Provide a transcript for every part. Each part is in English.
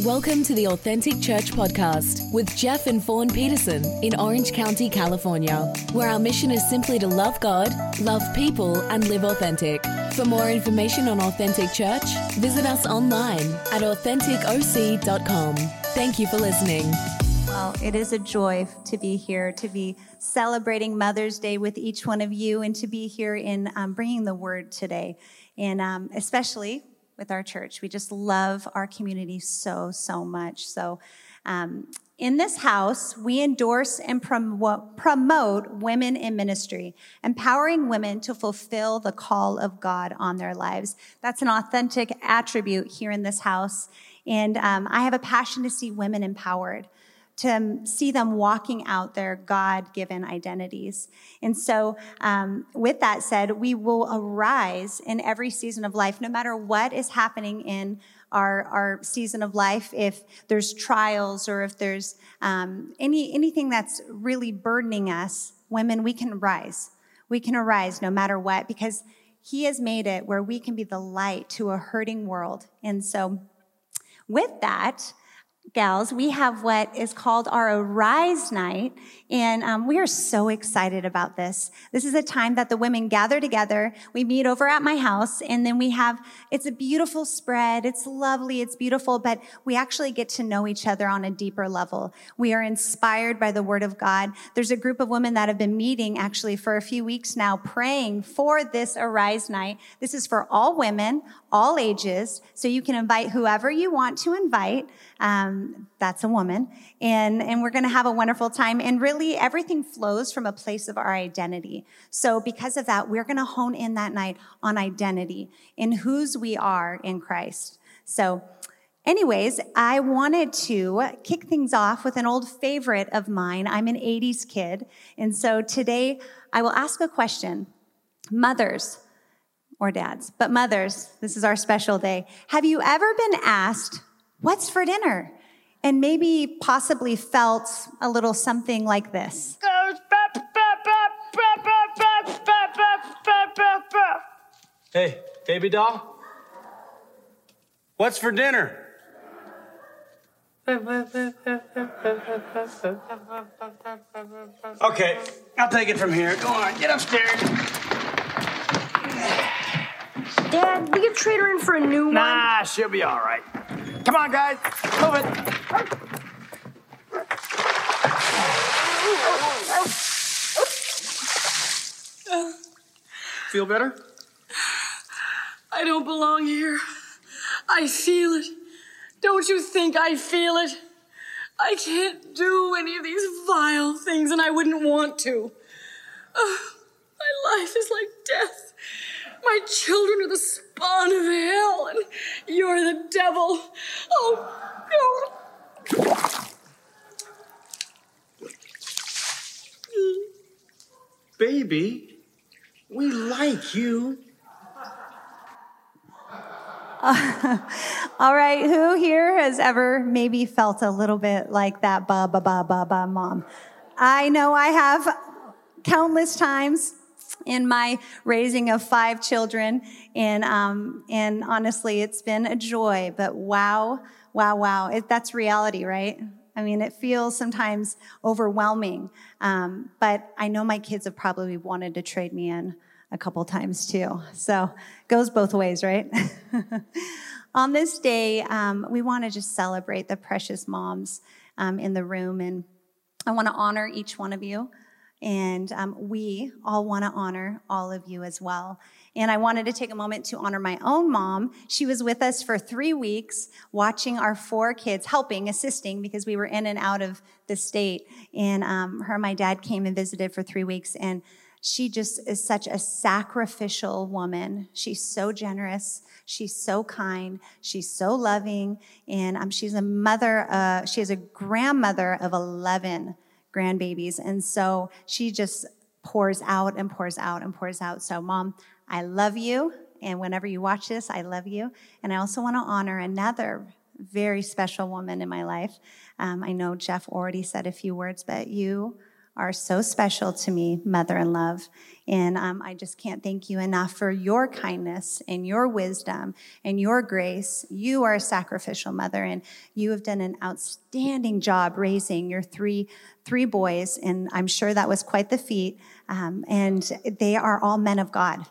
Welcome to the Authentic Church Podcast with Jeff and Fawn Peterson in Orange County, California, where our mission is simply to love God, love people, and live authentic. For more information on Authentic Church, visit us online at AuthenticOC.com. Thank you for listening. Well, it is a joy to be here, to be celebrating Mother's Day with each one of you, and to be here in um, bringing the word today. And um, especially with our church. We just love our community so, so much. So, um, in this house, we endorse and promote, promote women in ministry, empowering women to fulfill the call of God on their lives. That's an authentic attribute here in this house. And um, I have a passion to see women empowered to see them walking out their God given identities. And so, um, with that said, we will arise in every season of life, no matter what is happening in our, our season of life. If there's trials or if there's um, any, anything that's really burdening us, women, we can rise. We can arise no matter what because He has made it where we can be the light to a hurting world. And so, with that, gals, we have what is called our Arise Night, and um, we are so excited about this. This is a time that the women gather together. We meet over at my house, and then we have, it's a beautiful spread. It's lovely. It's beautiful, but we actually get to know each other on a deeper level. We are inspired by the Word of God. There's a group of women that have been meeting actually for a few weeks now, praying for this Arise Night. This is for all women, all ages, so you can invite whoever you want to invite. Um, Um, that's a woman. And, and we're going to have a wonderful time. And really, everything flows from a place of our identity. So, because of that, we're going to hone in that night on identity, in whose we are in Christ. So, anyways, I wanted to kick things off with an old favorite of mine. I'm an 80s kid. And so today, I will ask a question. Mothers, or dads, but mothers, this is our special day. Have you ever been asked, What's for dinner? And maybe possibly felt a little something like this. Hey, baby doll, what's for dinner? Okay, I'll take it from here. Go on, get upstairs. Dad, we can trade her in for a new one. Nah, she'll be all right. Come on, guys, move it. Feel better? I don't belong here. I feel it. Don't you think I feel it? I can't do any of these vile things, and I wouldn't want to. Uh, my life is like death. My children are the spawn of hell, and you're the devil. Oh, God. Baby, we like you. All right, who here has ever maybe felt a little bit like that ba ba ba ba ba mom? I know I have countless times in my raising of five children, and um, and honestly, it's been a joy. But wow, wow, wow, it, that's reality, right? I mean, it feels sometimes overwhelming. Um, but I know my kids have probably wanted to trade me in a couple times too. So goes both ways, right? On this day, um, we want to just celebrate the precious moms um, in the room, and I want to honor each one of you. And um, we all want to honor all of you as well. And I wanted to take a moment to honor my own mom. She was with us for three weeks, watching our four kids, helping, assisting, because we were in and out of the state. And um, her and my dad came and visited for three weeks. And she just is such a sacrificial woman. She's so generous. She's so kind. She's so loving. And um, she's a mother, uh, she is a grandmother of 11 grandbabies. And so she just pours out and pours out and pours out. So, mom, I love you. And whenever you watch this, I love you. And I also want to honor another very special woman in my life. Um, I know Jeff already said a few words, but you are so special to me, mother in love. And um, I just can't thank you enough for your kindness and your wisdom and your grace. You are a sacrificial mother, and you have done an outstanding job raising your three three boys. And I'm sure that was quite the feat. Um, and they are all men of God.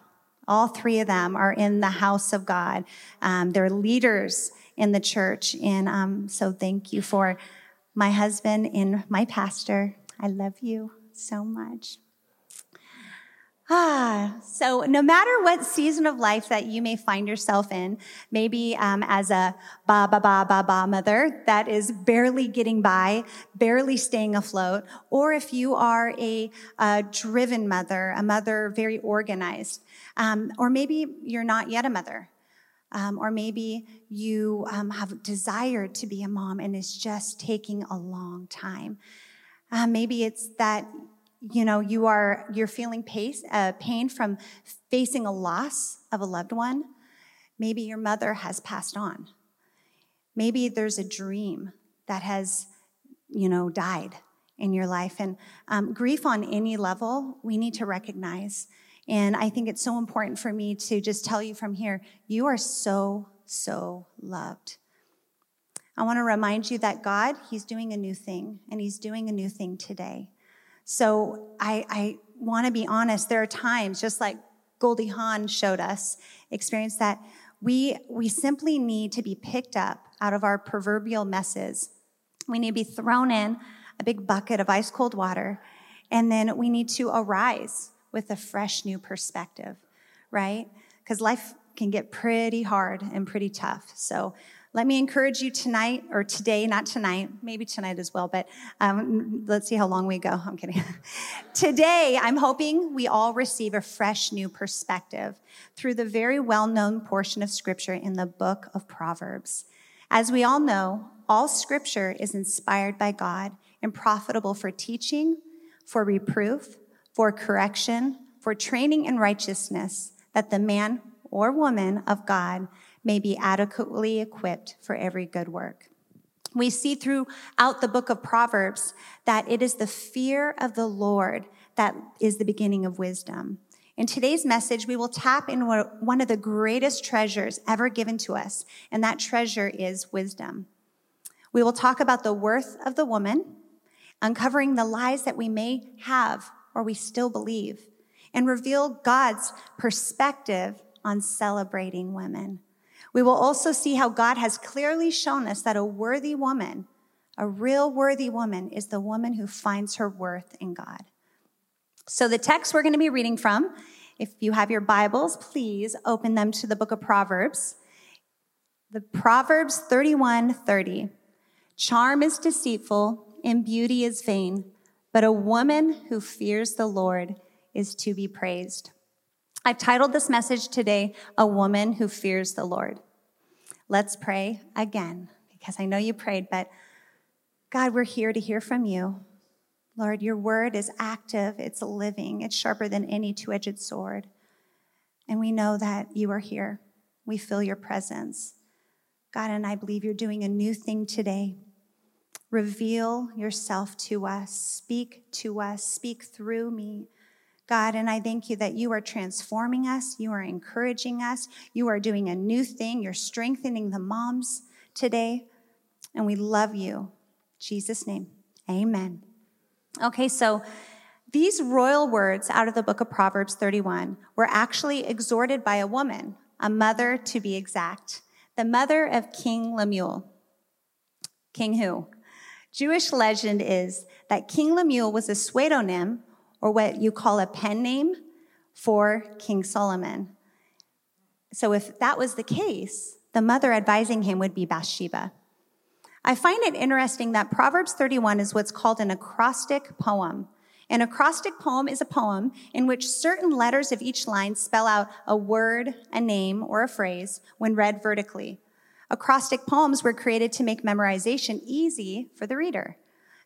All three of them are in the house of God. Um, they're leaders in the church. And um, so thank you for my husband and my pastor. I love you so much. Ah, so no matter what season of life that you may find yourself in, maybe um, as a ba ba ba ba ba mother that is barely getting by, barely staying afloat, or if you are a, a driven mother, a mother very organized, um, or maybe you're not yet a mother, um, or maybe you um, have desired to be a mom and it's just taking a long time. Uh, maybe it's that you know you are you're feeling pace, uh, pain from facing a loss of a loved one. Maybe your mother has passed on. Maybe there's a dream that has you know died in your life and um, grief on any level we need to recognize and I think it's so important for me to just tell you from here you are so, so loved. I want to remind you that God, He's doing a new thing, and He's doing a new thing today. So I, I want to be honest. There are times, just like Goldie Hawn showed us, experience that we, we simply need to be picked up out of our proverbial messes. We need to be thrown in a big bucket of ice cold water, and then we need to arise with a fresh new perspective, right? Because life can get pretty hard and pretty tough. So let me encourage you tonight or today, not tonight, maybe tonight as well, but um, let's see how long we go. I'm kidding. today, I'm hoping we all receive a fresh new perspective through the very well known portion of scripture in the book of Proverbs. As we all know, all scripture is inspired by God and profitable for teaching, for reproof, for correction, for training in righteousness, that the man or woman of God may be adequately equipped for every good work. We see throughout the book of Proverbs that it is the fear of the Lord that is the beginning of wisdom. In today's message, we will tap into one of the greatest treasures ever given to us, and that treasure is wisdom. We will talk about the worth of the woman, uncovering the lies that we may have or we still believe, and reveal God's perspective on celebrating women. We will also see how God has clearly shown us that a worthy woman, a real worthy woman, is the woman who finds her worth in God. So, the text we're going to be reading from, if you have your Bibles, please open them to the book of Proverbs. The Proverbs 31 30. Charm is deceitful and beauty is vain but a woman who fears the Lord is to be praised. I've titled this message today, A Woman Who Fears the Lord. Let's pray again, because I know you prayed, but God, we're here to hear from you. Lord, your word is active, it's living, it's sharper than any two edged sword. And we know that you are here. We feel your presence. God, and I believe you're doing a new thing today. Reveal yourself to us. Speak to us. Speak through me. God, and I thank you that you are transforming us. You are encouraging us. You are doing a new thing. You're strengthening the moms today. And we love you. Jesus' name, amen. Okay, so these royal words out of the book of Proverbs 31 were actually exhorted by a woman, a mother to be exact, the mother of King Lemuel. King who? Jewish legend is that King Lemuel was a pseudonym, or what you call a pen name, for King Solomon. So if that was the case, the mother advising him would be Bathsheba. I find it interesting that Proverbs 31 is what's called an acrostic poem. An acrostic poem is a poem in which certain letters of each line spell out a word, a name, or a phrase when read vertically. Acrostic poems were created to make memorization easy for the reader,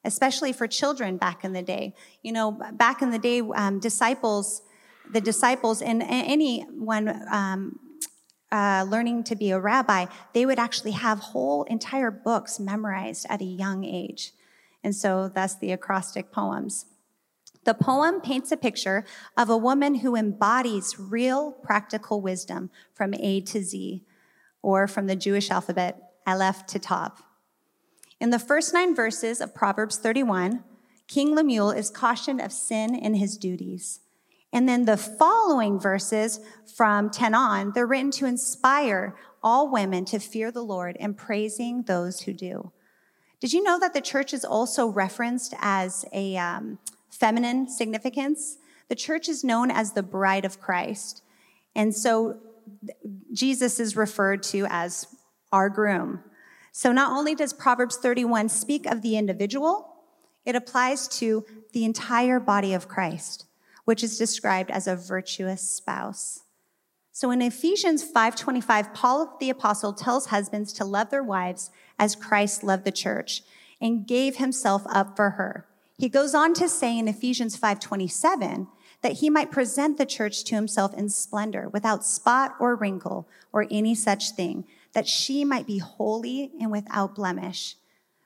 especially for children back in the day. You know, back in the day, um, disciples, the disciples, and anyone um, uh, learning to be a rabbi, they would actually have whole entire books memorized at a young age. And so that's the acrostic poems. The poem paints a picture of a woman who embodies real practical wisdom from A to Z, or from the Jewish alphabet, Aleph to Tav. In the first nine verses of Proverbs 31, King Lemuel is cautioned of sin in his duties. And then the following verses from 10 on, they're written to inspire all women to fear the Lord and praising those who do. Did you know that the church is also referenced as a um, feminine significance? The church is known as the bride of Christ. And so Jesus is referred to as our groom. So not only does Proverbs 31 speak of the individual, it applies to the entire body of Christ, which is described as a virtuous spouse. So in Ephesians 5:25, Paul the apostle tells husbands to love their wives as Christ loved the church and gave himself up for her. He goes on to say in Ephesians 5:27 that he might present the church to himself in splendor, without spot or wrinkle or any such thing, that she might be holy and without blemish.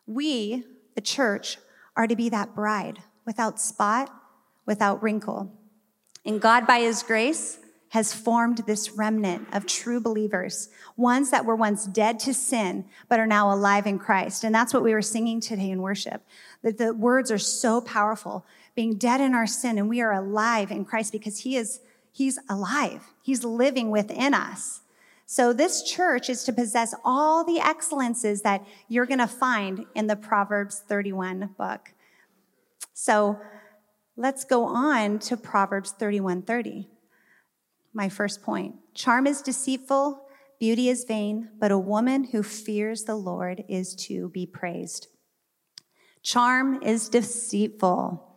We, the church, are to be that bride, without spot, without wrinkle. And God, by his grace, has formed this remnant of true believers, ones that were once dead to sin, but are now alive in Christ. And that's what we were singing today in worship. That the words are so powerful, being dead in our sin, and we are alive in Christ because He is, He's alive. He's living within us. So this church is to possess all the excellences that you're going to find in the Proverbs 31 book. So let's go on to Proverbs 31:30 my first point. Charm is deceitful, beauty is vain, but a woman who fears the Lord is to be praised. Charm is deceitful.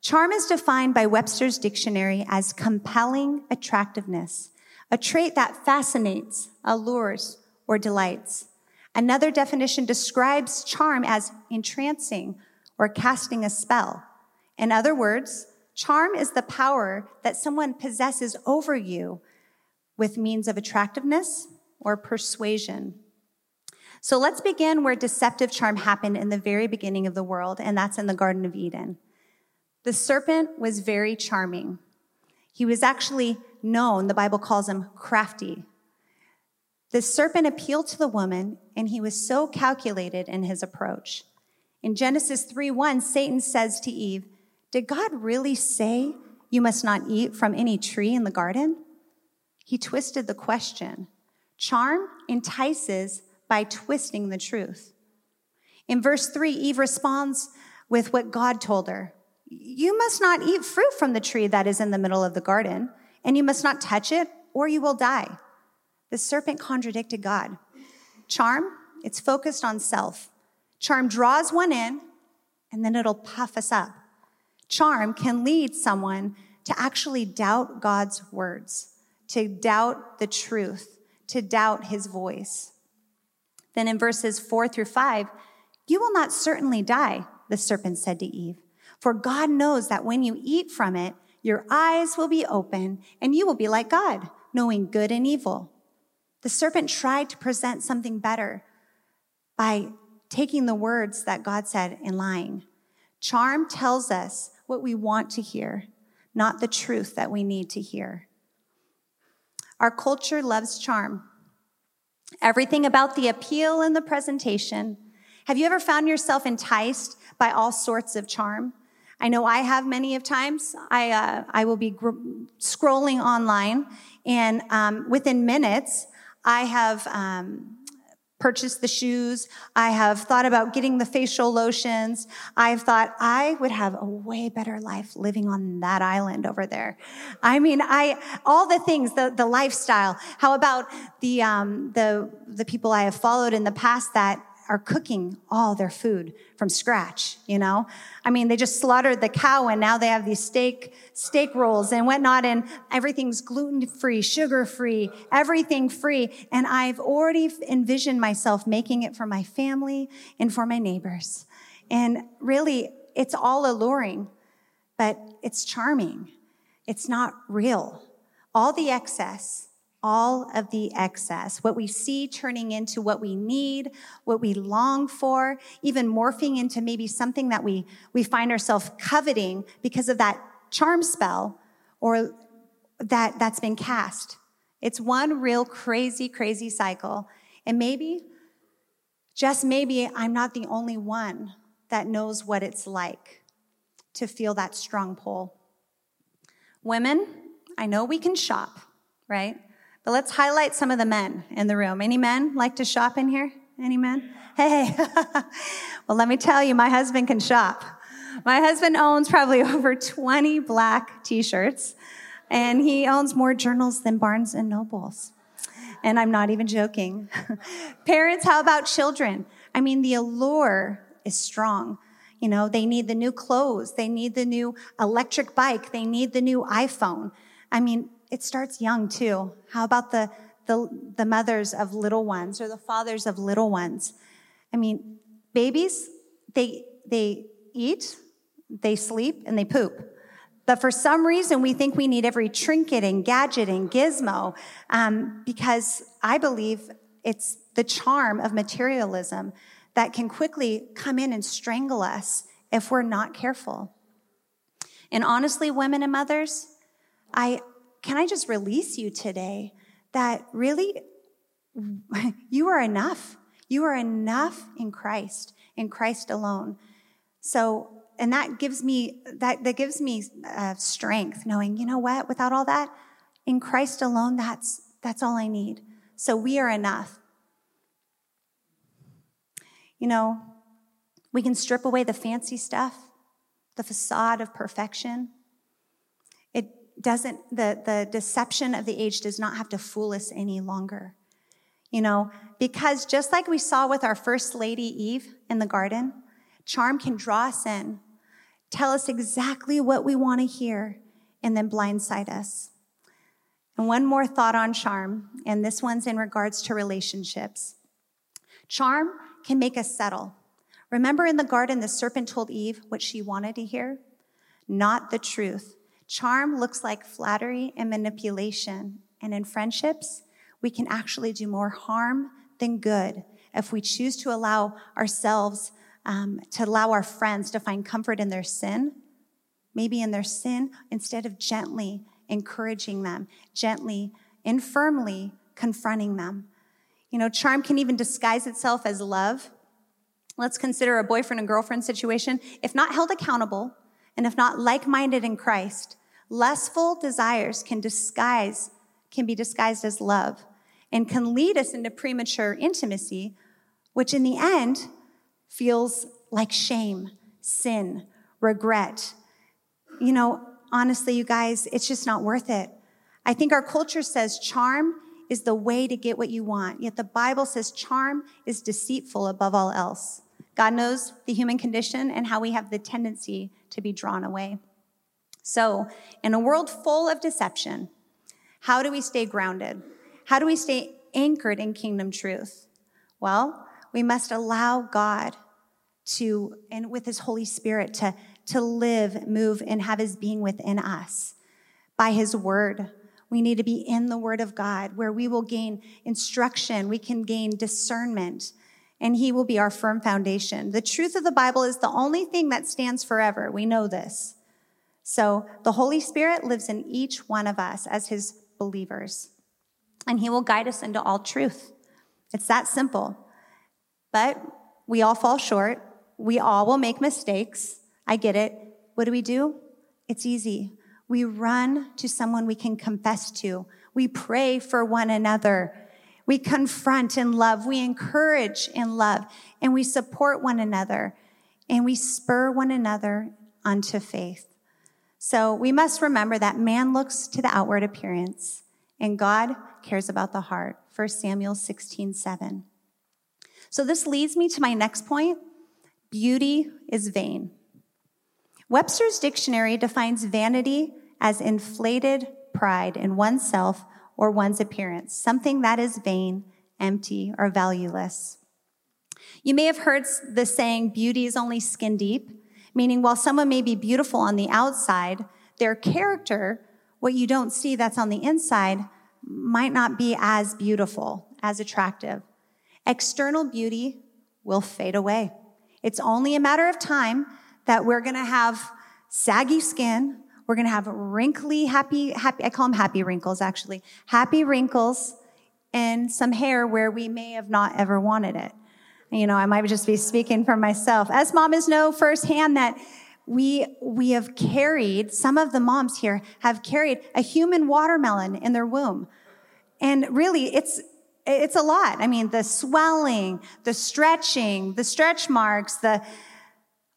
Charm is defined by Webster's dictionary as compelling attractiveness, a trait that fascinates, allures, or delights. Another definition describes charm as entrancing or casting a spell. In other words, Charm is the power that someone possesses over you with means of attractiveness or persuasion. So let's begin where deceptive charm happened in the very beginning of the world, and that's in the Garden of Eden. The serpent was very charming. He was actually known, the Bible calls him crafty. The serpent appealed to the woman, and he was so calculated in his approach. In Genesis 3 1, Satan says to Eve, did God really say you must not eat from any tree in the garden? He twisted the question. Charm entices by twisting the truth. In verse 3, Eve responds with what God told her You must not eat fruit from the tree that is in the middle of the garden, and you must not touch it, or you will die. The serpent contradicted God. Charm, it's focused on self. Charm draws one in, and then it'll puff us up charm can lead someone to actually doubt God's words, to doubt the truth, to doubt his voice. Then in verses four through five, you will not certainly die, the serpent said to Eve. For God knows that when you eat from it, your eyes will be open and you will be like God, knowing good and evil. The serpent tried to present something better by taking the words that God said and lying. Charm tells us what we want to hear, not the truth that we need to hear. Our culture loves charm. Everything about the appeal and the presentation. Have you ever found yourself enticed by all sorts of charm? I know I have many of times. I, uh, I will be gr- scrolling online, and um, within minutes, I have um, purchased the shoes. I have thought about getting the facial lotions. I've thought I would have a way better life living on that island over there. I mean, I, all the things, the, the lifestyle. How about the, um, the, the people I have followed in the past that are cooking all their food from scratch, you know? I mean, they just slaughtered the cow and now they have these steak, steak rolls and whatnot and everything's gluten free, sugar free, everything free. And I've already envisioned myself making it for my family and for my neighbors. And really, it's all alluring, but it's charming. It's not real. All the excess all of the excess, what we see turning into what we need, what we long for, even morphing into maybe something that we, we find ourselves coveting because of that charm spell or that, that's been cast. It's one real crazy, crazy cycle. And maybe, just maybe, I'm not the only one that knows what it's like to feel that strong pull. Women, I know we can shop, right? But let's highlight some of the men in the room. Any men like to shop in here? Any men? Hey, well, let me tell you, my husband can shop. My husband owns probably over 20 black t shirts, and he owns more journals than Barnes and Nobles. And I'm not even joking. Parents, how about children? I mean, the allure is strong. You know, they need the new clothes, they need the new electric bike, they need the new iPhone. I mean, it starts young too. How about the, the, the mothers of little ones or the fathers of little ones? I mean, babies, they, they eat, they sleep, and they poop. But for some reason, we think we need every trinket and gadget and gizmo um, because I believe it's the charm of materialism that can quickly come in and strangle us if we're not careful. And honestly, women and mothers, I, can I just release you today that really you are enough. You are enough in Christ, in Christ alone. So, and that gives me that that gives me uh, strength, knowing you know what, without all that, in Christ alone, that's that's all I need. So we are enough. You know, we can strip away the fancy stuff, the facade of perfection, doesn't, the, the deception of the age does not have to fool us any longer. You know, because just like we saw with our first lady Eve in the garden, charm can draw us in, tell us exactly what we want to hear, and then blindside us. And one more thought on charm, and this one's in regards to relationships. Charm can make us settle. Remember in the garden, the serpent told Eve what she wanted to hear? Not the truth. Charm looks like flattery and manipulation. And in friendships, we can actually do more harm than good if we choose to allow ourselves, um, to allow our friends to find comfort in their sin, maybe in their sin, instead of gently encouraging them, gently and firmly confronting them. You know, charm can even disguise itself as love. Let's consider a boyfriend and girlfriend situation. If not held accountable, and if not like minded in Christ, lustful desires can disguise, can be disguised as love and can lead us into premature intimacy, which in the end feels like shame, sin, regret. You know, honestly, you guys, it's just not worth it. I think our culture says charm is the way to get what you want, yet the Bible says charm is deceitful above all else. God knows the human condition and how we have the tendency to be drawn away. So, in a world full of deception, how do we stay grounded? How do we stay anchored in kingdom truth? Well, we must allow God to, and with his Holy Spirit, to, to live, move, and have his being within us by his word. We need to be in the word of God where we will gain instruction, we can gain discernment, and He will be our firm foundation. The truth of the Bible is the only thing that stands forever. We know this. So the Holy Spirit lives in each one of us as His believers, and He will guide us into all truth. It's that simple. But we all fall short. We all will make mistakes. I get it. What do we do? It's easy. We run to someone we can confess to. We pray for one another. We confront in love, we encourage in love, and we support one another, and we spur one another unto faith. So we must remember that man looks to the outward appearance, and God cares about the heart. 1 Samuel 16, 7. So this leads me to my next point beauty is vain. Webster's dictionary defines vanity as inflated pride in oneself or one's appearance, something that is vain, empty, or valueless. You may have heard the saying, beauty is only skin deep, meaning while someone may be beautiful on the outside, their character, what you don't see that's on the inside, might not be as beautiful, as attractive. External beauty will fade away. It's only a matter of time that we're to have saggy skin. We're going to have wrinkly, happy, happy, I call them happy wrinkles actually, happy wrinkles and some hair where we may have not ever wanted it. You know, I might just be speaking for myself. As mamas know firsthand that we, we have carried, some of the moms here have carried a human watermelon in their womb. And really, it's, it's a lot. I mean, the swelling, the stretching, the stretch marks, the,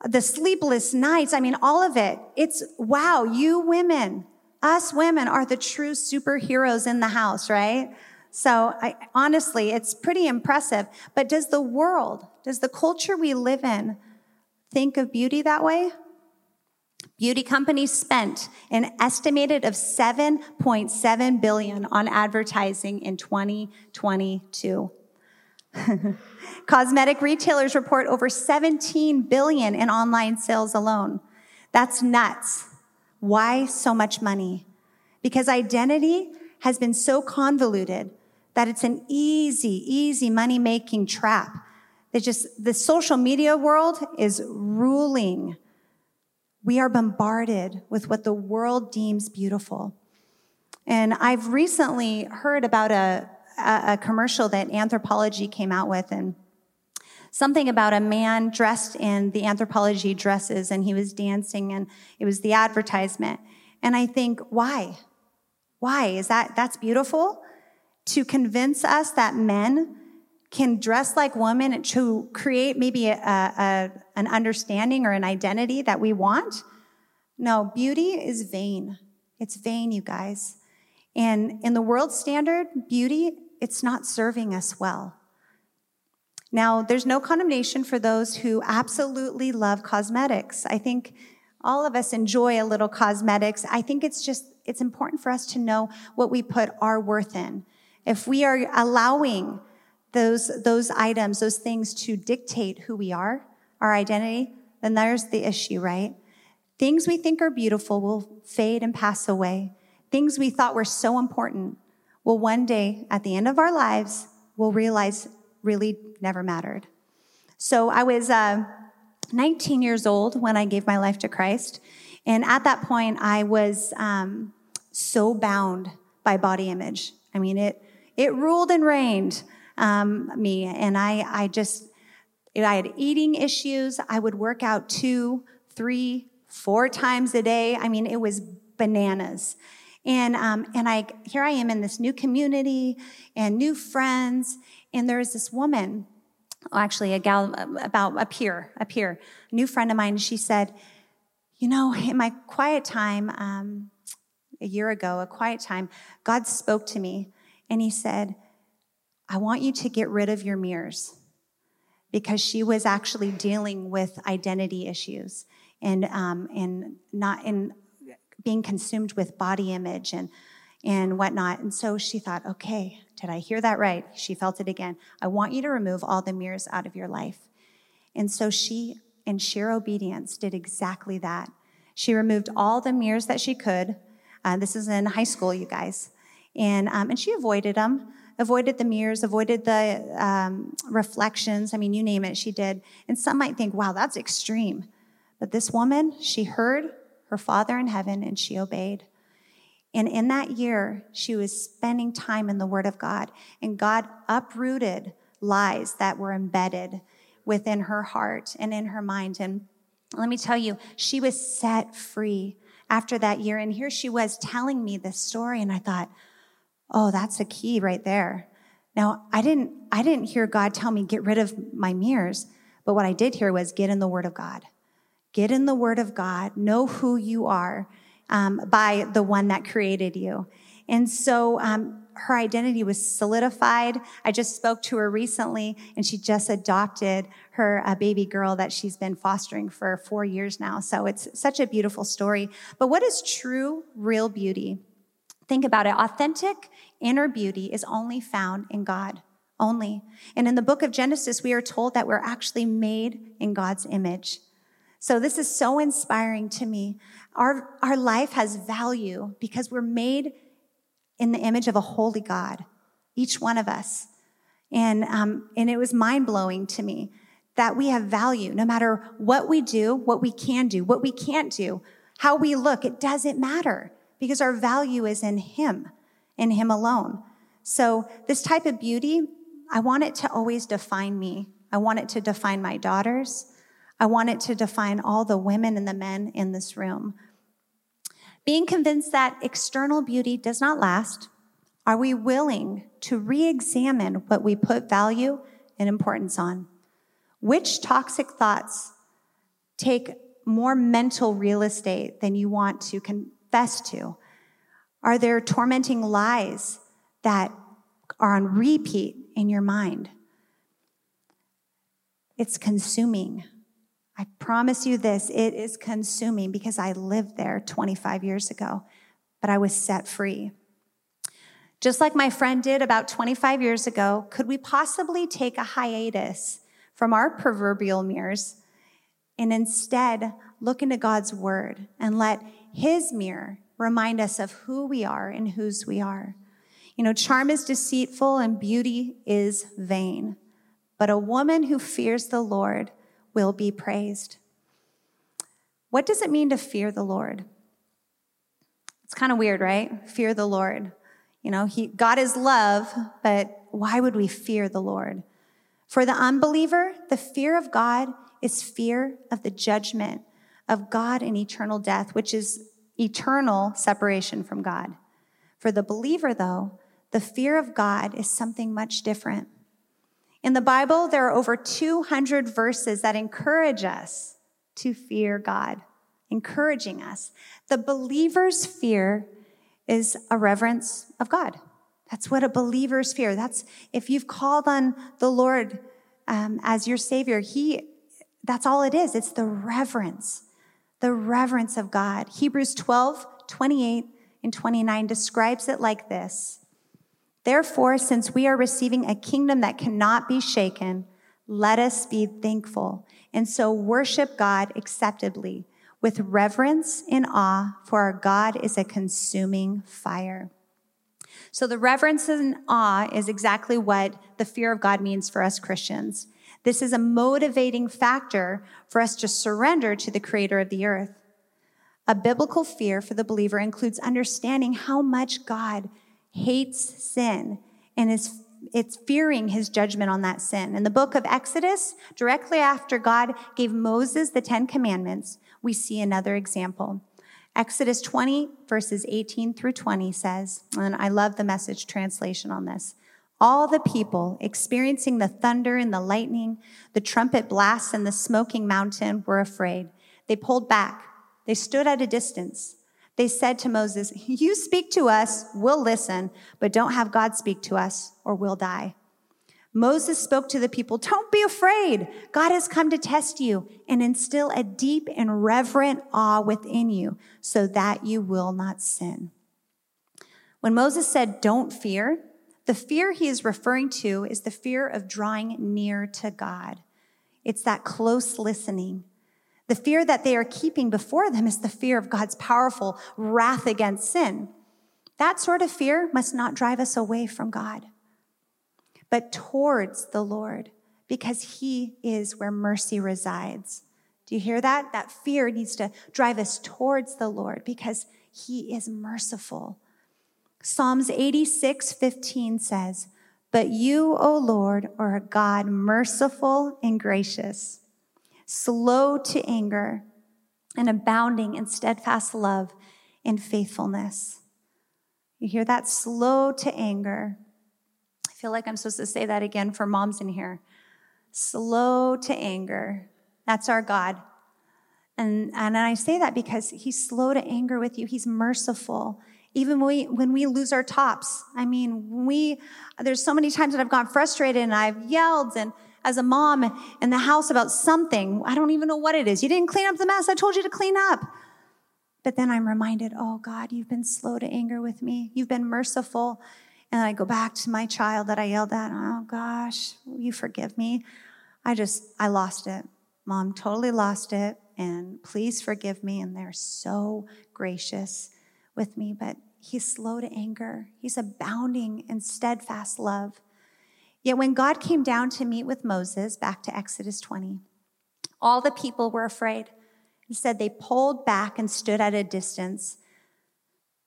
the sleepless nights. I mean, all of it. It's wow, you women, us women are the true superheroes in the house, right? So I, honestly, it's pretty impressive. But does the world, does the culture we live in think of beauty that way? Beauty companies spent an estimated of 7.7 billion on advertising in 2022. Cosmetic retailers report over 17 billion in online sales alone. That's nuts. Why so much money? Because identity has been so convoluted that it's an easy, easy money making trap. That just the social media world is ruling we are bombarded with what the world deems beautiful. And I've recently heard about a, a, a commercial that Anthropologie came out with, and something about a man dressed in the Anthropologie dresses, and he was dancing, and it was the advertisement. And I think, why? Why? Is that, that's beautiful? To convince us that men can dress like women to create maybe a, a, an understanding or an identity that we want. No, beauty is vain. It's vain, you guys. And in the world standard, beauty, it's not serving us well. Now, there's no condemnation for those who absolutely love cosmetics. I think all of us enjoy a little cosmetics. I think it's just, it's important for us to know what we put our worth in. If we are allowing those, those items, those things to dictate who we are, our identity, then there's the issue, right? Things we think are beautiful will fade and pass away. Things we thought were so important will one day, at the end of our lives, we'll realize really never mattered. So I was uh, 19 years old when I gave my life to Christ. And at that point, I was um, so bound by body image. I mean, it, it ruled and reigned um, me. And I, I just, I had eating issues. I would work out two, three, four times a day. I mean, it was bananas. And, um, and I, here I am in this new community and new friends. And there was this woman, actually a gal about a peer, a peer, a new friend of mine. She said, you know, in my quiet time, um, a year ago, a quiet time, God spoke to me and he said, I want you to get rid of your mirrors because she was actually dealing with identity issues and um, and not in being consumed with body image and and whatnot. And so she thought, okay, did I hear that right? She felt it again. I want you to remove all the mirrors out of your life. And so she, in sheer obedience, did exactly that. She removed all the mirrors that she could. Uh, this is in high school, you guys, and um, and she avoided them avoided the mirrors, avoided the um, reflections. I mean, you name it, she did. And some might think, wow, that's extreme. But this woman, she heard her Father in heaven and she obeyed. And in that year, she was spending time in the Word of God, and God uprooted lies that were embedded within her heart and in her mind. And let me tell you, she was set free after that year. And here she was telling me this story, and I thought, Oh, that's a key right there. Now, I didn't, I didn't hear God tell me, get rid of my mirrors, but what I did hear was get in the Word of God. Get in the Word of God. Know who you are um, by the one that created you. And so um, her identity was solidified. I just spoke to her recently, and she just adopted her uh, baby girl that she's been fostering for four years now. So it's such a beautiful story. But what is true, real beauty? Think about it. Authentic inner beauty is only found in God, only. And in the book of Genesis, we are told that we're actually made in God's image. So this is so inspiring to me. Our, our life has value because we're made in the image of a holy God, each one of us. And, um, and it was mind blowing to me that we have value no matter what we do, what we can do, what we can't do, how we look. It doesn't matter because our value is in Him, in Him alone. So, this type of beauty, I want it to always define me. I want it to define my daughters. I want it to define all the women and the men in this room. Being convinced that external beauty does not last, are we willing to re examine what we put value and importance on? Which toxic thoughts take more mental real estate than you want to confess to? Are there tormenting lies that are on repeat in your mind? It's consuming. I promise you this it is consuming because I lived there 25 years ago, but I was set free. Just like my friend did about 25 years ago, could we possibly take a hiatus from our proverbial mirrors and instead look into God's word and let his mirror remind us of who we are and whose we are? You know, charm is deceitful and beauty is vain, but a woman who fears the Lord will be praised. What does it mean to fear the Lord? It's kind of weird, right? Fear the Lord. You know, he, God is love, but why would we fear the Lord? For the unbeliever, the fear of God is fear of the judgment of God and eternal death, which is eternal separation from God. For the believer, though, the fear of God is something much different. In the Bible, there are over 200 verses that encourage us to fear God, encouraging us. The believer's fear is a reverence of God. That's what a believer's fear. That's if you've called on the Lord um, as your Savior, He. That's all it is. It's the reverence, the reverence of God. Hebrews 12, 28 and 29 describes it like this. Therefore, since we are receiving a kingdom that cannot be shaken, let us be thankful and so worship God acceptably with reverence and awe, for our God is a consuming fire. So, the reverence and awe is exactly what the fear of God means for us Christians. This is a motivating factor for us to surrender to the creator of the earth. A biblical fear for the believer includes understanding how much God hates sin and is it's fearing his judgment on that sin. In the book of Exodus, directly after God gave Moses the 10 commandments, we see another example. Exodus 20 verses 18 through 20 says, and I love the message translation on this. All the people experiencing the thunder and the lightning, the trumpet blasts and the smoking mountain were afraid. They pulled back. They stood at a distance. They said to Moses, You speak to us, we'll listen, but don't have God speak to us, or we'll die. Moses spoke to the people, Don't be afraid. God has come to test you and instill a deep and reverent awe within you so that you will not sin. When Moses said, Don't fear, the fear he is referring to is the fear of drawing near to God. It's that close listening. The fear that they are keeping before them is the fear of God's powerful wrath against sin. That sort of fear must not drive us away from God, but towards the Lord, because He is where mercy resides. Do you hear that? That fear needs to drive us towards the Lord because He is merciful. Psalms 86 15 says, But you, O Lord, are a God merciful and gracious slow to anger, and abounding in steadfast love and faithfulness. You hear that? Slow to anger. I feel like I'm supposed to say that again for moms in here. Slow to anger. That's our God. And, and I say that because he's slow to anger with you. He's merciful. Even when we, when we lose our tops. I mean, we, there's so many times that I've gone frustrated and I've yelled and as a mom in the house about something. I don't even know what it is. You didn't clean up the mess I told you to clean up. But then I'm reminded, oh God, you've been slow to anger with me. You've been merciful. And I go back to my child that I yelled at. Oh gosh, you forgive me. I just, I lost it. Mom totally lost it. And please forgive me. And they're so gracious with me. But He's slow to anger. He's abounding in steadfast love. Yet when God came down to meet with Moses, back to Exodus 20, all the people were afraid. Said they pulled back and stood at a distance.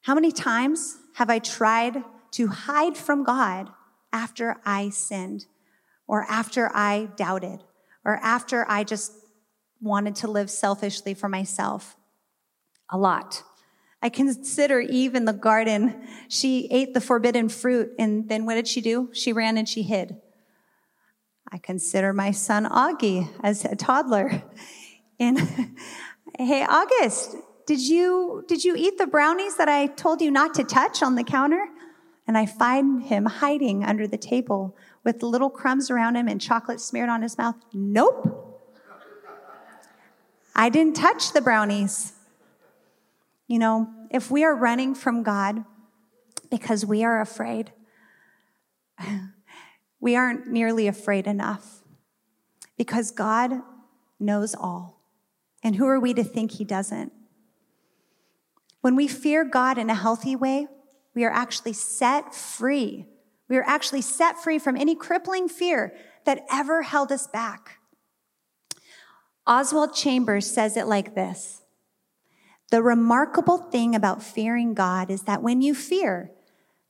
How many times have I tried to hide from God after I sinned, or after I doubted, or after I just wanted to live selfishly for myself? A lot. I consider Eve in the garden. She ate the forbidden fruit, and then what did she do? She ran and she hid. I consider my son Augie as a toddler. And hey, August, did you did you eat the brownies that I told you not to touch on the counter? And I find him hiding under the table with little crumbs around him and chocolate smeared on his mouth. Nope. I didn't touch the brownies. You know, if we are running from God because we are afraid, we aren't nearly afraid enough because God knows all. And who are we to think He doesn't? When we fear God in a healthy way, we are actually set free. We are actually set free from any crippling fear that ever held us back. Oswald Chambers says it like this the remarkable thing about fearing God is that when you fear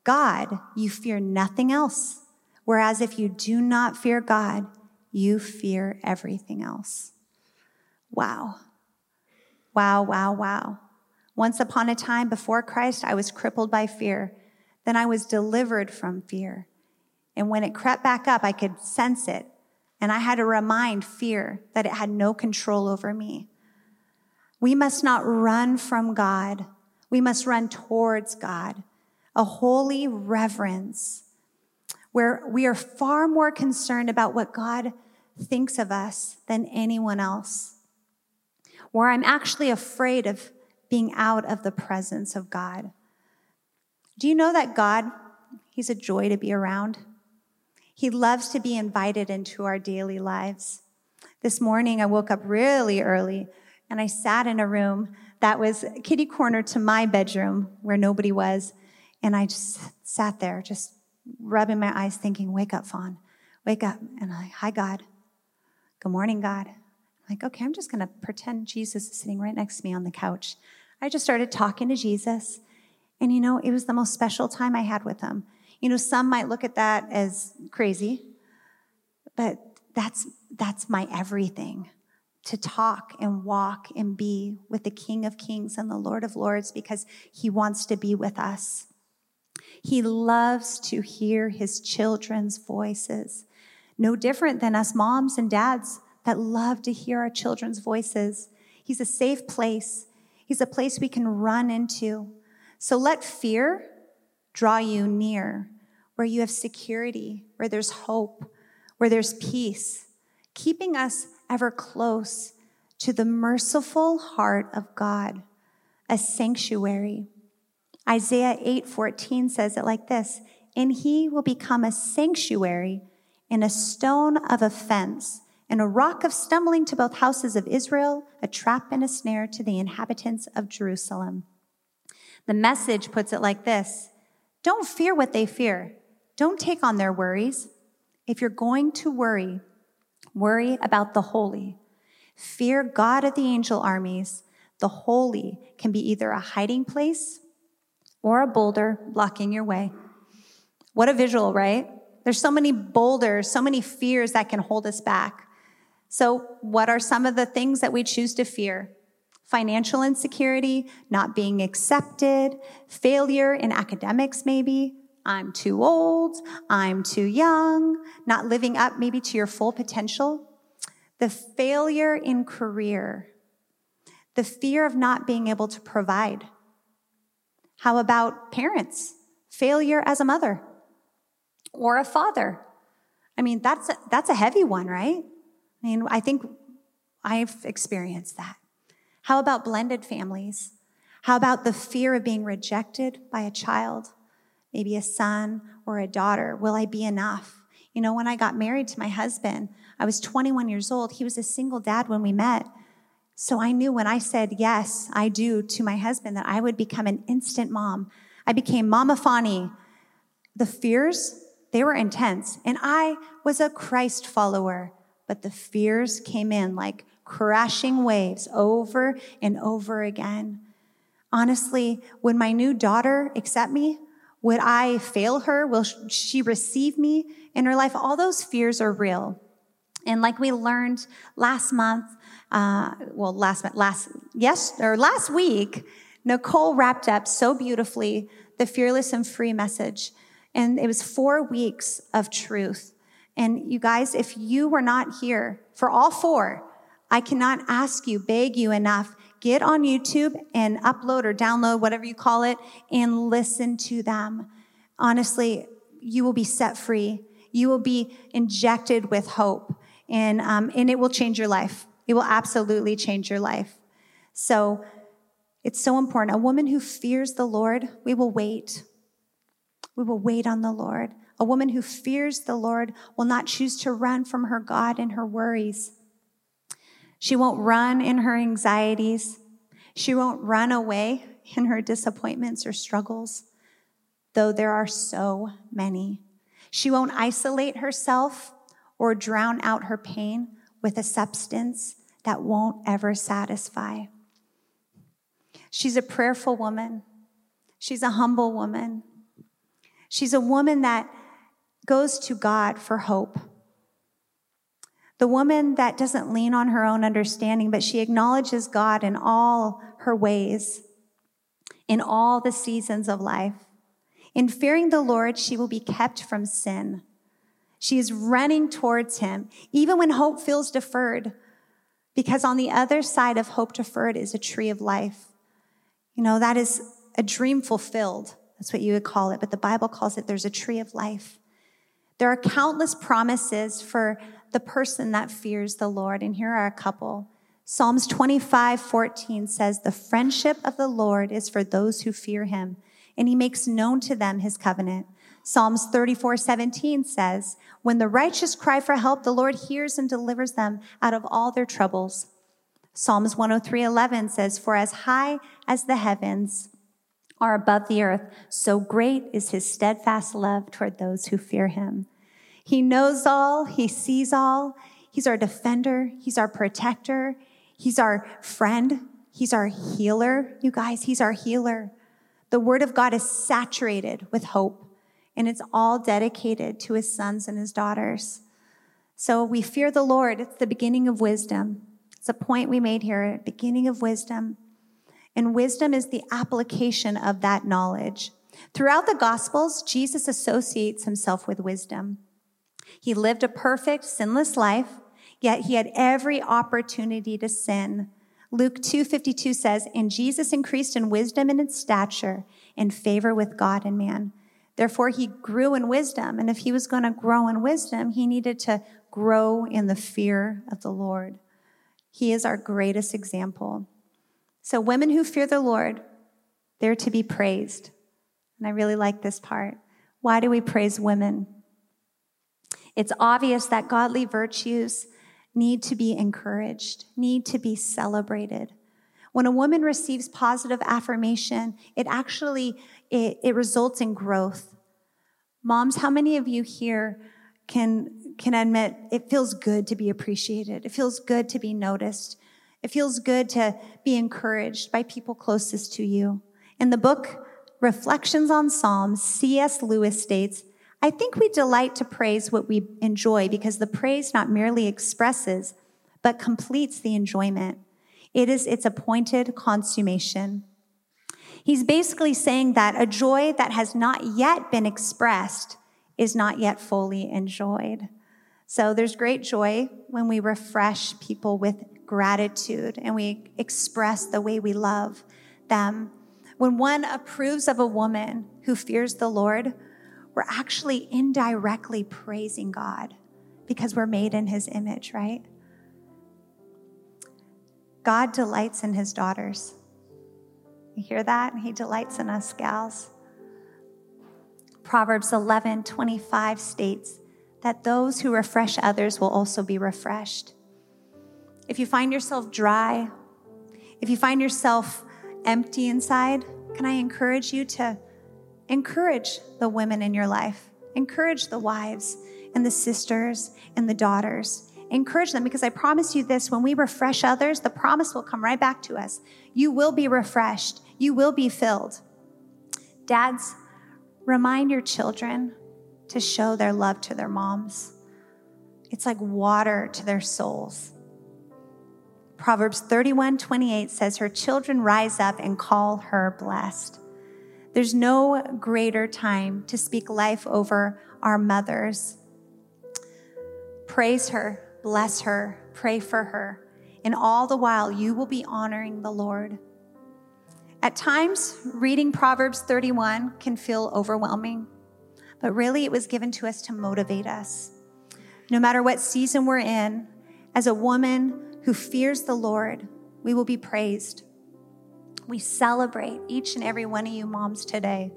God, you fear nothing else. Whereas if you do not fear God, you fear everything else. Wow. Wow, wow, wow. Once upon a time before Christ, I was crippled by fear. Then I was delivered from fear. And when it crept back up, I could sense it. And I had to remind fear that it had no control over me. We must not run from God. We must run towards God. A holy reverence where we are far more concerned about what God thinks of us than anyone else. Where I'm actually afraid of being out of the presence of God. Do you know that God, He's a joy to be around? He loves to be invited into our daily lives. This morning, I woke up really early and I sat in a room that was kitty corner to my bedroom where nobody was. And I just sat there, just rubbing my eyes, thinking, Wake up, Fawn. Wake up. And I'm like, Hi, God. Good morning, God. I'm like, okay, I'm just going to pretend Jesus is sitting right next to me on the couch. I just started talking to Jesus. And you know, it was the most special time I had with him. You know, some might look at that as crazy, but that's that's my everything to talk and walk and be with the King of Kings and the Lord of Lords because he wants to be with us. He loves to hear his children's voices, no different than us moms and dads that love to hear our children's voices. He's a safe place, he's a place we can run into. So let fear draw you near where you have security, where there's hope, where there's peace, keeping us ever close to the merciful heart of God, a sanctuary. Isaiah 8:14 says it like this, "And he will become a sanctuary and a stone of offense and a rock of stumbling to both houses of Israel, a trap and a snare to the inhabitants of Jerusalem." The message puts it like this, "Don't fear what they fear. Don't take on their worries. If you're going to worry, Worry about the holy. Fear God of the angel armies. The holy can be either a hiding place or a boulder blocking your way. What a visual, right? There's so many boulders, so many fears that can hold us back. So, what are some of the things that we choose to fear? Financial insecurity, not being accepted, failure in academics, maybe, I'm too old, I'm too young, not living up maybe to your full potential. The failure in career, the fear of not being able to provide. How about parents? Failure as a mother or a father. I mean, that's a, that's a heavy one, right? I mean, I think I've experienced that. How about blended families? How about the fear of being rejected by a child? Maybe a son or a daughter? Will I be enough? You know, when I got married to my husband, I was 21 years old. He was a single dad when we met. So I knew when I said, yes, I do to my husband, that I would become an instant mom. I became Mama Fani. The fears, they were intense. And I was a Christ follower, but the fears came in like crashing waves over and over again. Honestly, would my new daughter accept me? Would I fail her? Will she receive me in her life? All those fears are real. And like we learned last month, uh, well, last month, last yes or last week, Nicole wrapped up so beautifully the fearless and free message, and it was four weeks of truth. And you guys, if you were not here for all four, I cannot ask you, beg you enough. Get on YouTube and upload or download, whatever you call it, and listen to them. Honestly, you will be set free. You will be injected with hope, and, um, and it will change your life. It will absolutely change your life. So it's so important. A woman who fears the Lord, we will wait. We will wait on the Lord. A woman who fears the Lord will not choose to run from her God and her worries. She won't run in her anxieties. She won't run away in her disappointments or struggles, though there are so many. She won't isolate herself or drown out her pain with a substance that won't ever satisfy. She's a prayerful woman. She's a humble woman. She's a woman that goes to God for hope. The woman that doesn't lean on her own understanding, but she acknowledges God in all her ways, in all the seasons of life. In fearing the Lord, she will be kept from sin. She is running towards him, even when hope feels deferred, because on the other side of hope deferred is a tree of life. You know, that is a dream fulfilled. That's what you would call it, but the Bible calls it there's a tree of life. There are countless promises for the person that fears the Lord. And here are a couple. Psalms 25, 14 says, The friendship of the Lord is for those who fear him, and he makes known to them his covenant. Psalms 34, 17 says, When the righteous cry for help, the Lord hears and delivers them out of all their troubles. Psalms 103, 11 says, For as high as the heavens are above the earth, so great is his steadfast love toward those who fear him. He knows all, He sees all. He's our defender, He's our protector, He's our friend, He's our healer. You guys, He's our healer. The Word of God is saturated with hope, and it's all dedicated to His sons and His daughters. So we fear the Lord. It's the beginning of wisdom. It's a point we made here, beginning of wisdom. And wisdom is the application of that knowledge. Throughout the Gospels, Jesus associates himself with wisdom. He lived a perfect, sinless life, yet he had every opportunity to sin. Luke 2:52 says, "And Jesus increased in wisdom and in stature, in favor with God and man." Therefore he grew in wisdom, and if he was going to grow in wisdom, he needed to grow in the fear of the Lord. He is our greatest example. So women who fear the Lord, they're to be praised. And I really like this part. Why do we praise women? It's obvious that godly virtues need to be encouraged, need to be celebrated. When a woman receives positive affirmation, it actually it, it results in growth. Moms, how many of you here can can admit it feels good to be appreciated? It feels good to be noticed. It feels good to be encouraged by people closest to you. In the book Reflections on Psalms, C.S. Lewis states, I think we delight to praise what we enjoy because the praise not merely expresses, but completes the enjoyment. It is its appointed consummation. He's basically saying that a joy that has not yet been expressed is not yet fully enjoyed. So there's great joy when we refresh people with gratitude and we express the way we love them. When one approves of a woman who fears the Lord, we're actually indirectly praising God because we're made in his image, right? God delights in his daughters. You hear that? He delights in us, gals. Proverbs 11 25 states that those who refresh others will also be refreshed. If you find yourself dry, if you find yourself empty inside, can I encourage you to encourage the women in your life, encourage the wives and the sisters and the daughters. Encourage them because I promise you this when we refresh others, the promise will come right back to us. You will be refreshed, you will be filled. Dads, remind your children to show their love to their moms. It's like water to their souls. Proverbs 31 28 says, Her children rise up and call her blessed. There's no greater time to speak life over our mothers. Praise her, bless her, pray for her, and all the while you will be honoring the Lord. At times, reading Proverbs 31 can feel overwhelming, but really it was given to us to motivate us. No matter what season we're in, as a woman who fears the Lord, we will be praised. We celebrate each and every one of you moms today.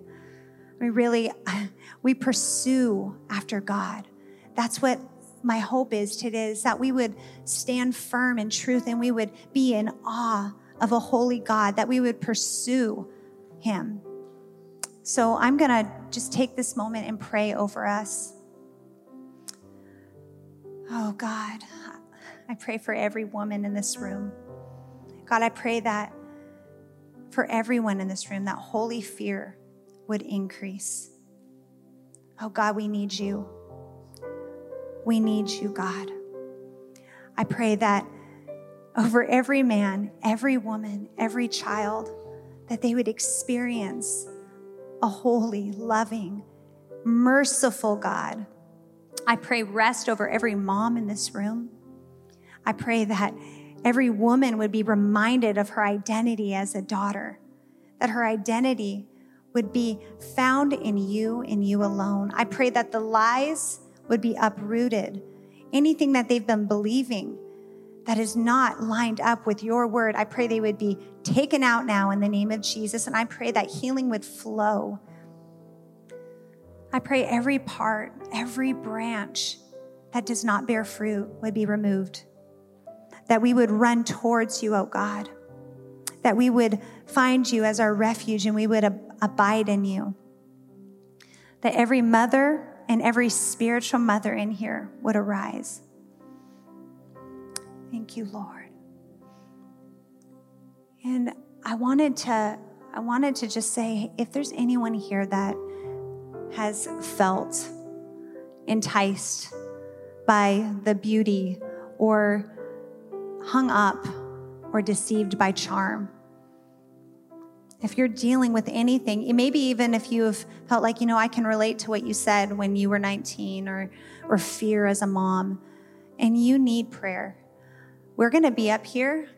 We really, we pursue after God. That's what my hope is today is that we would stand firm in truth and we would be in awe of a holy God, that we would pursue him. So I'm going to just take this moment and pray over us. Oh God, I pray for every woman in this room. God, I pray that for everyone in this room, that holy fear would increase. Oh God, we need you. We need you, God. I pray that over every man, every woman, every child, that they would experience a holy, loving, merciful God. I pray rest over every mom in this room. I pray that every woman would be reminded of her identity as a daughter, that her identity would be found in you and you alone. I pray that the lies would be uprooted. Anything that they've been believing that is not lined up with your word, I pray they would be taken out now in the name of Jesus. And I pray that healing would flow. I pray every part, every branch that does not bear fruit would be removed that we would run towards you, oh God, that we would find you as our refuge and we would ab- abide in you. That every mother and every spiritual mother in here would arise. Thank you, Lord. And I wanted to I wanted to just say if there's anyone here that has felt enticed by the beauty or hung up or deceived by charm. If you're dealing with anything, maybe even if you have felt like, you know, I can relate to what you said when you were 19 or, or fear as a mom, and you need prayer, we're going to be up here.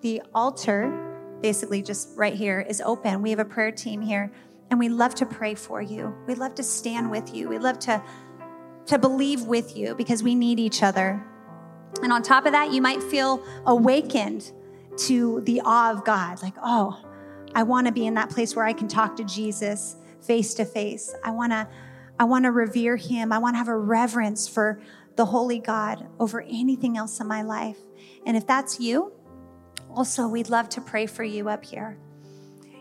The altar, basically just right here, is open. We have a prayer team here, and we love to pray for you. We love to stand with you. We love to, to believe with you because we need each other. And on top of that, you might feel awakened to the awe of God. Like, oh, I want to be in that place where I can talk to Jesus face to face. I want to I want to revere him. I want to have a reverence for the holy God over anything else in my life. And if that's you, also we'd love to pray for you up here.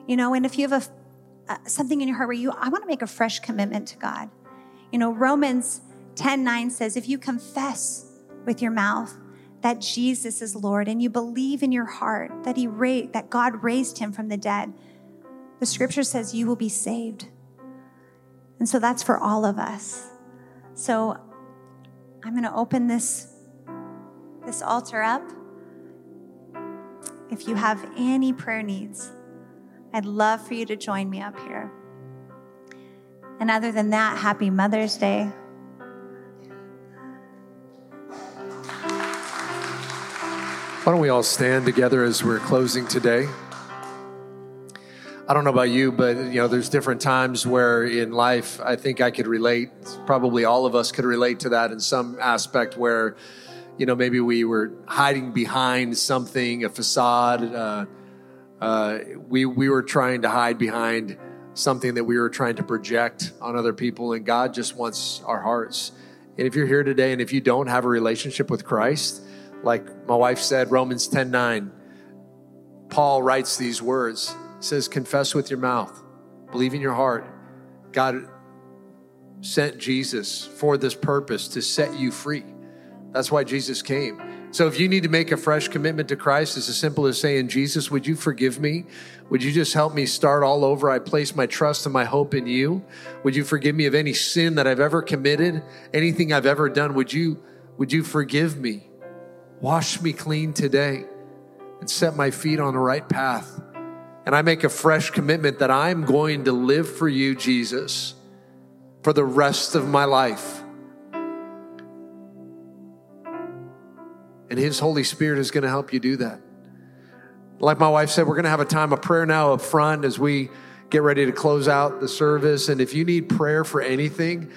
You know, and if you have a uh, something in your heart where you I want to make a fresh commitment to God. You know, Romans 10 9 says, if you confess with your mouth that Jesus is Lord and you believe in your heart that he ra- that God raised him from the dead, the scripture says you will be saved. And so that's for all of us. So I'm going to open this this altar up. If you have any prayer needs, I'd love for you to join me up here. And other than that, happy Mother's Day. Why don't we all stand together as we're closing today? I don't know about you, but you know, there's different times where in life I think I could relate. Probably all of us could relate to that in some aspect where, you know, maybe we were hiding behind something, a facade. Uh, uh, we we were trying to hide behind something that we were trying to project on other people, and God just wants our hearts. And if you're here today, and if you don't have a relationship with Christ, like my wife said, Romans 10 9, Paul writes these words. says, Confess with your mouth, believe in your heart, God sent Jesus for this purpose to set you free. That's why Jesus came. So if you need to make a fresh commitment to Christ, it's as simple as saying, Jesus, would you forgive me? Would you just help me start all over? I place my trust and my hope in you. Would you forgive me of any sin that I've ever committed, anything I've ever done? Would you, would you forgive me? Wash me clean today and set my feet on the right path. And I make a fresh commitment that I'm going to live for you, Jesus, for the rest of my life. And His Holy Spirit is going to help you do that. Like my wife said, we're going to have a time of prayer now up front as we get ready to close out the service. And if you need prayer for anything,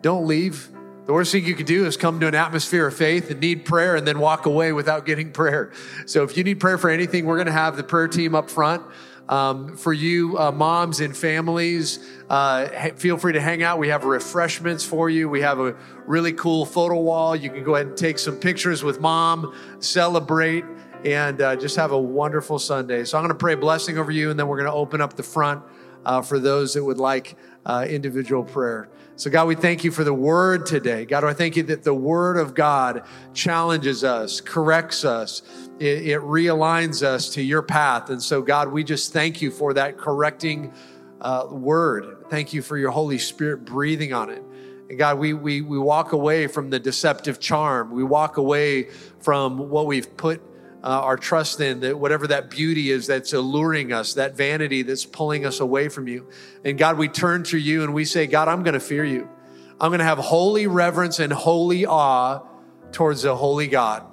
don't leave. The worst thing you could do is come to an atmosphere of faith and need prayer and then walk away without getting prayer. So if you need prayer for anything, we're going to have the prayer team up front. Um, for you uh, moms and families, uh, feel free to hang out. We have refreshments for you. We have a really cool photo wall. You can go ahead and take some pictures with mom, celebrate, and uh, just have a wonderful Sunday. So I'm going to pray a blessing over you, and then we're going to open up the front uh, for those that would like uh, individual prayer. So, God, we thank you for the word today. God, I thank you that the word of God challenges us, corrects us, it, it realigns us to your path. And so, God, we just thank you for that correcting uh, word. Thank you for your Holy Spirit breathing on it. And God, we, we, we walk away from the deceptive charm. We walk away from what we've put uh, our trust in, that whatever that beauty is that's alluring us, that vanity that's pulling us away from you. And God, we turn to you and we say, God, I'm going to fear you. I'm going to have holy reverence and holy awe towards the holy God.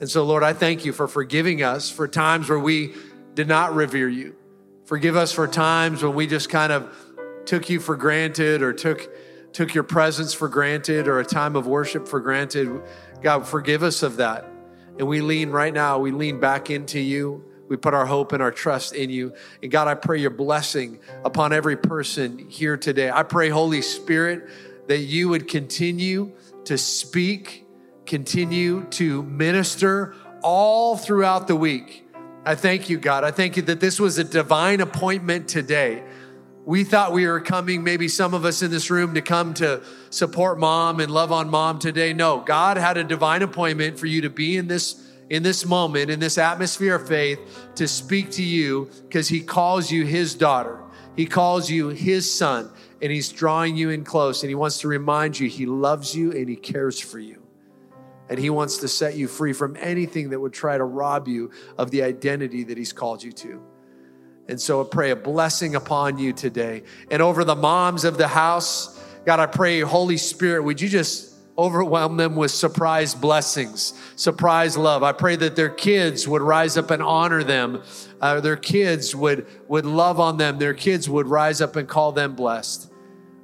And so, Lord, I thank you for forgiving us for times where we did not revere you. Forgive us for times when we just kind of took you for granted or took, took your presence for granted or a time of worship for granted. God, forgive us of that. And we lean right now, we lean back into you. We put our hope and our trust in you. And God, I pray your blessing upon every person here today. I pray, Holy Spirit, that you would continue to speak, continue to minister all throughout the week. I thank you, God. I thank you that this was a divine appointment today. We thought we were coming, maybe some of us in this room, to come to support mom and love on mom today. No, God had a divine appointment for you to be in this in this moment, in this atmosphere of faith, to speak to you because He calls you His daughter. He calls you His son, and He's drawing you in close, and He wants to remind you He loves you and He cares for you. And He wants to set you free from anything that would try to rob you of the identity that He's called you to. And so I pray a blessing upon you today. And over the moms of the house, God, I pray, Holy Spirit, would you just overwhelm them with surprise blessings, surprise love. I pray that their kids would rise up and honor them. Uh, their kids would, would love on them. Their kids would rise up and call them blessed.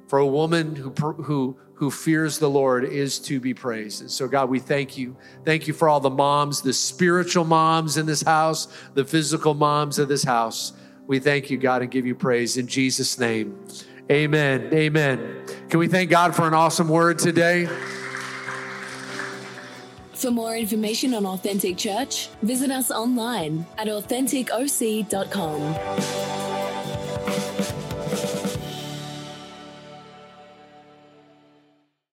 For a woman who, who, who fears the Lord is to be praised. And so, God, we thank you. Thank you for all the moms, the spiritual moms in this house, the physical moms of this house. We thank you, God, and give you praise in Jesus' name. Amen. Amen. Can we thank God for an awesome word today? For more information on Authentic Church, visit us online at AuthenticOC.com.